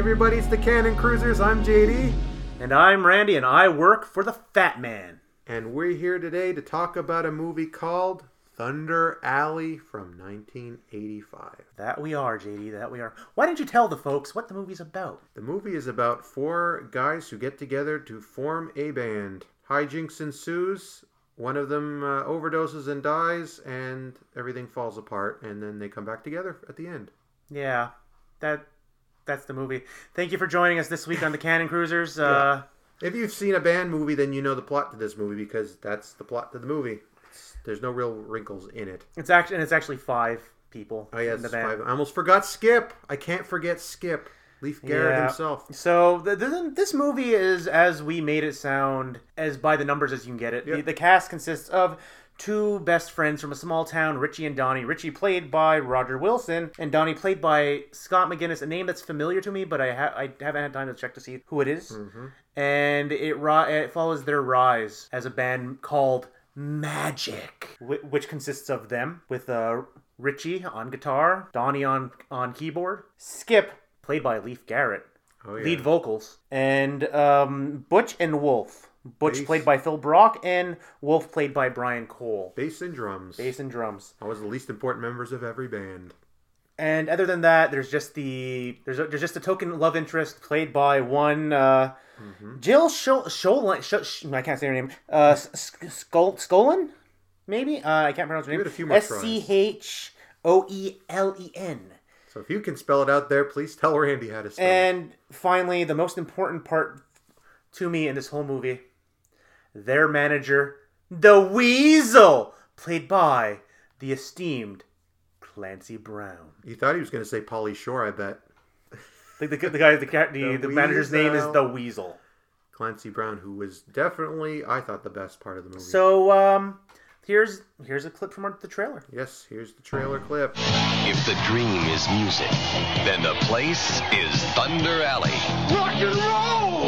everybody, it's the Cannon Cruisers. I'm JD, And I'm Randy, and I work for the Fat Man. and we're here today to talk about a movie called Thunder Alley from 1985. That we are, JD, that we are. Why didn't you tell the folks what the movie's about? The movie is about four guys who get together to form a band. Hijinks ensues. One of them uh, overdoses and dies, and everything falls apart, and then they come back together at the end. Yeah, that that's the movie. Thank you for joining us this week on the Cannon Cruisers. Uh, If you've seen a band movie, then you know the plot to this movie because that's the plot to the movie. It's, there's no real wrinkles in it. It's actually and it's actually five people. Oh yes, in the band. five. I almost forgot Skip. I can't forget Skip. Leif Garrett Yeah. himself. So the, the, this movie is as we made it sound, as by the numbers as you can get it. The, the cast consists of two best friends from a small town, Richie and Donnie. Richie played by Roger Wilson, and Donnie played by Scott McGinnis, a name that's familiar to me, but I ha- I haven't had time to check to see who it is. And it ri- it follows their rise as a band called Magic, whi- which consists of them with uh, Richie on guitar, Donnie on on keyboard, Skip played by Leif Garrett Oh yeah. lead vocals, and um, Butch and Wolf. Butch Bass. played by Phil Brock, and Wolf played by Brian Cole. Bass and drums. Bass and drums. I was the least important members of every band. And other than that, there's just the there's a, there's just a token love interest played by one uh, Jill Scho- Sholin. Sh- Sh- I can't say her name. Uh, S- S- Skol- Skolin, maybe. Uh, I can't pronounce her name. It a few more S C H O E L E N. So if you can spell it out there, please tell Randy how to spell it. And finally, the most important part to me in this whole movie, their manager, the Weasel, played by the esteemed Clancy Brown. You thought he was going to say Pauly Shore, I bet. The, the, the guy, the, cat- the, The the manager's name is the Weasel. Clancy Brown, who was definitely, I thought, the best part of the movie. So, um, here's here's a clip from our, the trailer. yes, here's the trailer clip. If the dream is music, then the place is Thunder Alley. Rock and roll!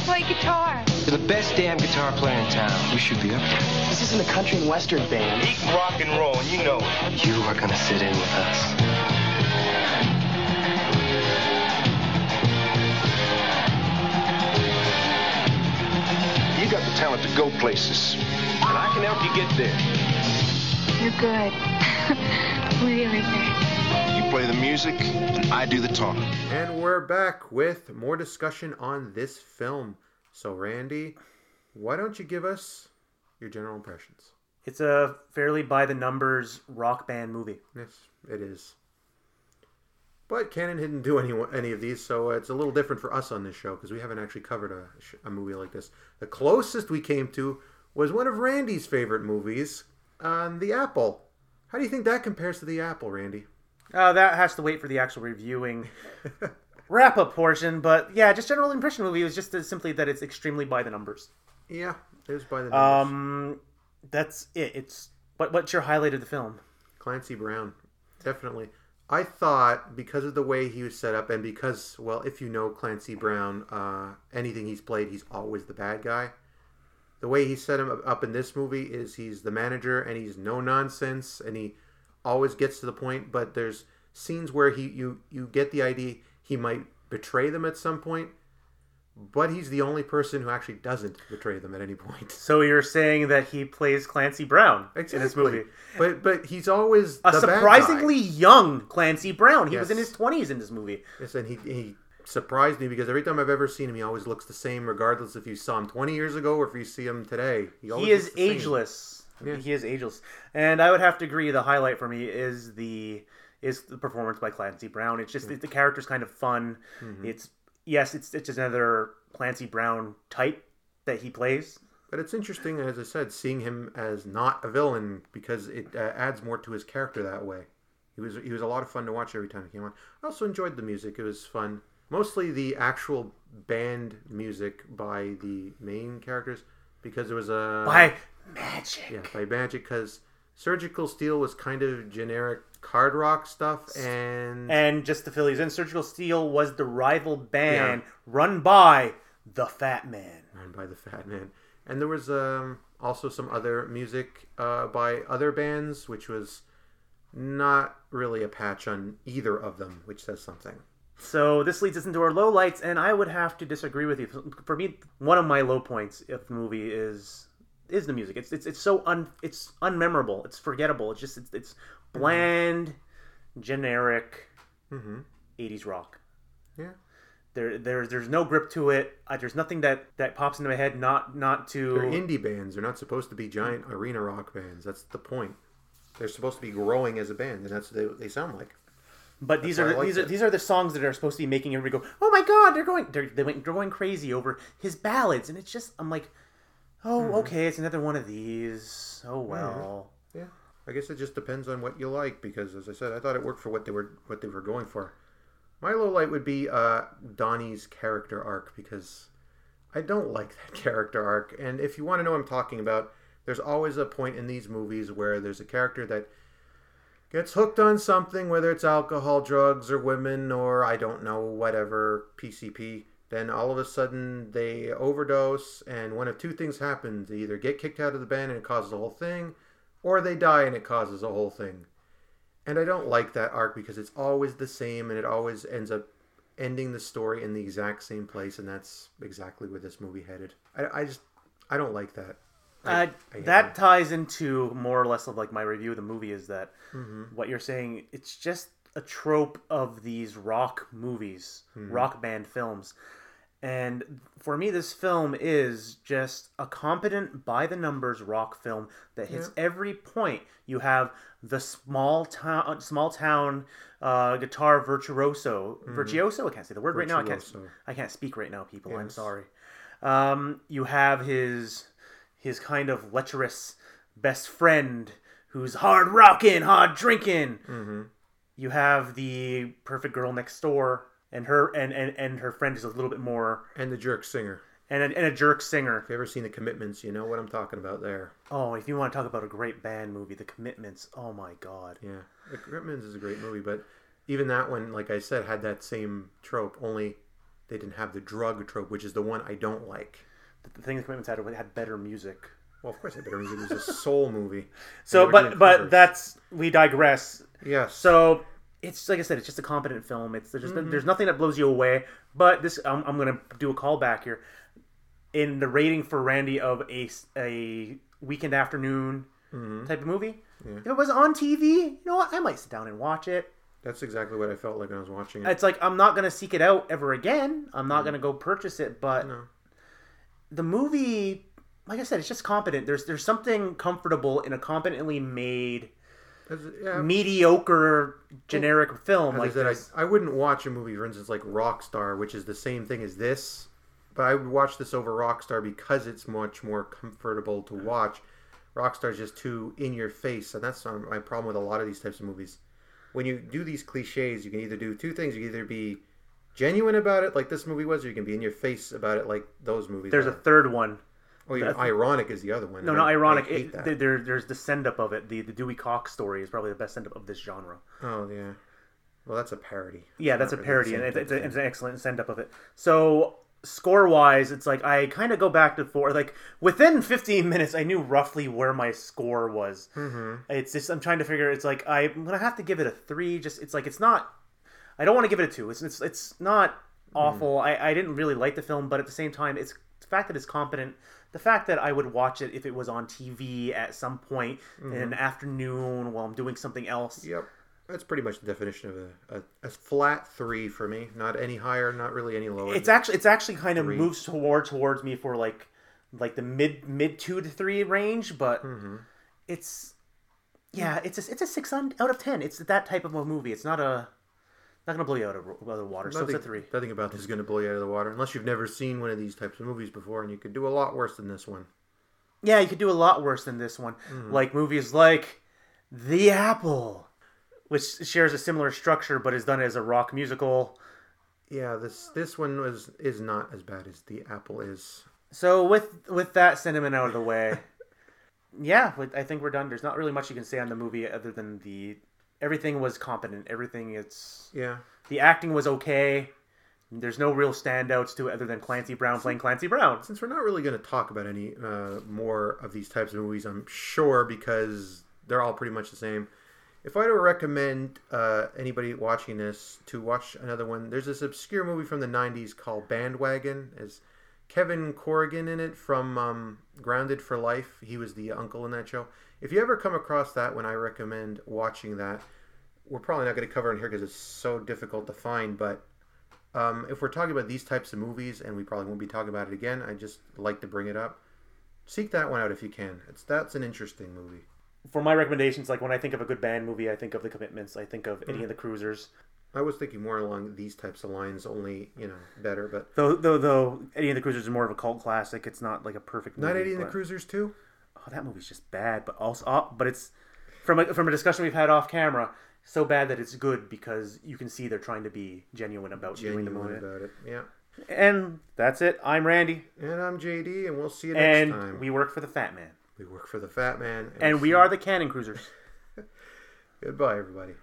I hear you play guitar. You're the best damn guitar player in town. You should be up there. This isn't a country and western band. We eat rock and roll, and you know it. You are gonna sit in with us. You got the talent to go places, and I can help you get there. You're good. Music, and I do the talking. And we're back with more discussion on this film. So, Randy, why don't you give us your general impressions? It's a fairly by the numbers rock band movie. Yes, it is. But Cannon didn't do any any of these, so it's a little different for us on this show because we haven't actually covered a, a movie like this. The closest we came to was one of Randy's favorite movies, um, The Apple. How do you think that compares to The Apple, Randy? Uh, that has to wait for the actual reviewing wrap up portion. But yeah, just general impression movie was just simply that it's extremely by the numbers. Yeah, it was by the numbers. Um, that's it. It's what what's your highlight of the film? Clancy Brown, definitely. I thought because of the way he was set up, and because, well, if you know Clancy Brown, uh, anything he's played, he's always the bad guy. The way he set him up in this movie is he's the manager, and he's no nonsense, and he always gets to the point. But there's scenes where he you you get the idea he might betray them at some point, but he's the only person who actually doesn't betray them at any point. So you're saying that he plays Clancy Brown in this movie? But but he's always A the bad guy. surprisingly young Clancy Brown. He was in his twenties in this movie. Yes, and he, he surprised me because every time I've ever seen him, he always looks the same, regardless if you saw him 20 years ago or if you see him today. He, He is ageless. Yeah. He is ageless, and I would have to agree. The highlight for me is the is the performance by Clancy Brown. It's just the character's kind of fun. Mm-hmm. It's yes, it's it's just another Clancy Brown type that he plays. But it's interesting, as I said, seeing him as not a villain because it uh, adds more to his character that way. He was he was a lot of fun to watch every time he came on. I also enjoyed the music; it was fun. Mostly the actual band music by the main characters because it was a By magic. Yeah, by Magic, because Surgical Steel was kind of generic hard rock stuff, and And just fill these in, Surgical Steel was the rival band run by the Fat Man. run by the Fat Man. And there was um, also some other music uh, by other bands, which was not really a patch on either of them, which says something. So this leads us into our low lights, and I would have to disagree with you. For me, one of my low points of the movie is is the music. It's it's it's so un it's unmemorable. It's forgettable. It's just it's, it's bland, generic, '80s rock. Yeah. There, there's there's no grip to it. Uh, there's nothing that that pops into my head. Not not to They're indie bands. They're not supposed to be giant arena rock bands. That's the point. They're supposed to be growing as a band, and that's what they, they sound like. But these are like these are these are the songs that are supposed to be making everybody go, "Oh my god, they're going they're they're they're going crazy over his ballads." And it's just I'm like, "Oh, Mm-hmm. okay, it's another one of these. Oh well." Yeah. I guess it just depends on what you like because, as I said, I thought it worked for what they were what they were going for. My low light would be uh, Donnie's character arc because I don't like that character arc. And if you want to know what I'm talking about, there's always a point in these movies where there's a character that gets hooked on something, whether it's alcohol, drugs, or women, or I don't know, whatever, PCP. Then all of a sudden they overdose, and one of two things happens. They either get kicked out of the band and it causes the whole thing, or they die and it causes a whole thing. And I don't like that arc because it's always the same and it always ends up ending the story in the exact same place, and that's exactly where this movie headed. I, I just, I don't like that. I- Uh, I that ties into more or less of like my review of the movie is that Mm-hmm. what you're saying it's just a trope of these rock movies, Mm-hmm. rock band films. And for me this film is just a competent by the numbers rock film that hits every point. You have the small town small town uh, guitar virtuoso virtuoso I can't say the word right now I can't Mm-hmm. I can't speak right now people I'm sorry. Um, you have his his kind of lecherous best friend who's hard rocking, hard drinking. Mm-hmm. You have the perfect girl next door, and her and, and, and her friend is a little bit more And the jerk singer. and a, and a jerk singer. If you ever seen the commitments, you know what I'm talking about there. Oh, if you want to talk about a great band movie, The Commitments. Oh my god. Yeah, The Commitments is a great movie, but even that one, like I said, had that same trope. Only they didn't have the drug trope, which is the one I don't like. The thing The Commitments had had better music. Well, of course, it better music. It was a soul movie. So, but but covers. that's we digress. yes. So it's like I said, it's just a competent film. It's there's just there's mm-hmm. nothing that blows you away. But this, I'm, I'm gonna do a callback here. In the rating for Randy of a a weekend afternoon mm-hmm. type of movie, if it was on TV, you know what, I might sit down and watch it. that's exactly what I felt like when I was watching it. It's like I'm not gonna seek it out ever again. I'm not mm-hmm. gonna go purchase it, but No. the movie, like I said, it's just competent. There's there's something comfortable in a competently made yeah, mediocre generic film like said, this. I, I wouldn't watch a movie, for instance, like Rockstar, which is the same thing as this, but I would watch this over Rockstar because it's much more comfortable to watch. Rockstar's just too in your face, and that's my problem with a lot of these types of movies. When you do these cliches, you can either do two things: you can either be genuine about it, like this movie was, or you can be in your face about it, like those movies. There's a third one. Oh, yeah, ironic is the other one. No, not I- ironic. I It, there, there's the send up of it. The the Dewey Cox story is probably the best send up of this genre. Oh yeah. Well, that's a parody. Yeah, that's a not parody, and it's, it's, thing. it's an excellent send up of it. So score wise, it's like I kind of go back to four. Like within 15 minutes, I knew roughly where my score was. Mm-hmm. It's just I'm trying to figure. It's like I'm gonna have to give it a three. Just it's like it's not. I don't want to give it a two. It's it's it's not awful. I I didn't really like the film, but at the same time, it's the fact that it's competent. The fact that I would watch it if it was on TV at some point in an afternoon while I'm doing something else. Yep. That's pretty much the definition of a, a, a flat three for me. Not any higher, not really any lower. it's actually it's actually kind of Three. moves toward towards me for like like the mid mid two to three range, but Mm-hmm. it's yeah, it's a, it's a six on, out of ten. It's that type of a movie. It's not a not gonna blow you out of, out of the water. So nothing, it's a three. nothing about this is to blow you out of the water unless you've never seen one of these types of movies before, and you could do a lot worse than this one. Yeah, you could do a lot worse than this one. Mm-hmm. Like movies like The Apple, which shares a similar structure but is done as a rock musical. Yeah, this this one was is not as bad as the Apple is. So with with that sentiment out of the way, yeah, I think we're done. There's not really much you can say on the movie other than the everything was competent. Everything it's Yeah, the acting was okay. There's no real standouts to it other than Clancy Brown playing Clancy Brown. since we're not really going to talk about any uh, more of these types of movies, I'm sure because they're all pretty much the same. If I were to recommend uh, anybody watching this to watch another one, there's this obscure movie from the '90s called Bandwagon. Is Kevin Corrigan in it from um, Grounded for Life? He was the uncle in that show. If you ever come across that one, I recommend watching that. We're probably not going to cover it here because it's so difficult to find, but um, if we're talking about these types of movies, and we probably won't be talking about it again, I just like to bring it up. Seek that one out if you can. It's that's an interesting movie. For my recommendations, like when I think of a good band movie, I think of The Commitments. I think of Hmm. Eddie and the Cruisers. I was thinking more along these types of lines, only you know better. But Though, though, though Eddie and the Cruisers is more of a cult classic. It's not like a perfect. Movie, Night Eighty and the Cruisers too. Oh, that movie's just bad, but also, uh, but it's from a, from a discussion we've had off camera. So bad that it's good because you can see they're trying to be genuine about doing the Genuine movie. about it. Yeah. And that's it. I'm Randy, And I'm JD, and we'll see you next and time. we work for the Fat Man, we work for the Fat Man, and we are the Cannon Cruisers. Goodbye, everybody.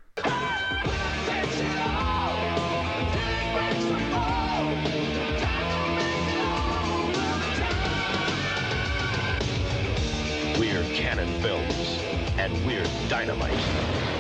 We're Cannon Films, and we're dynamite.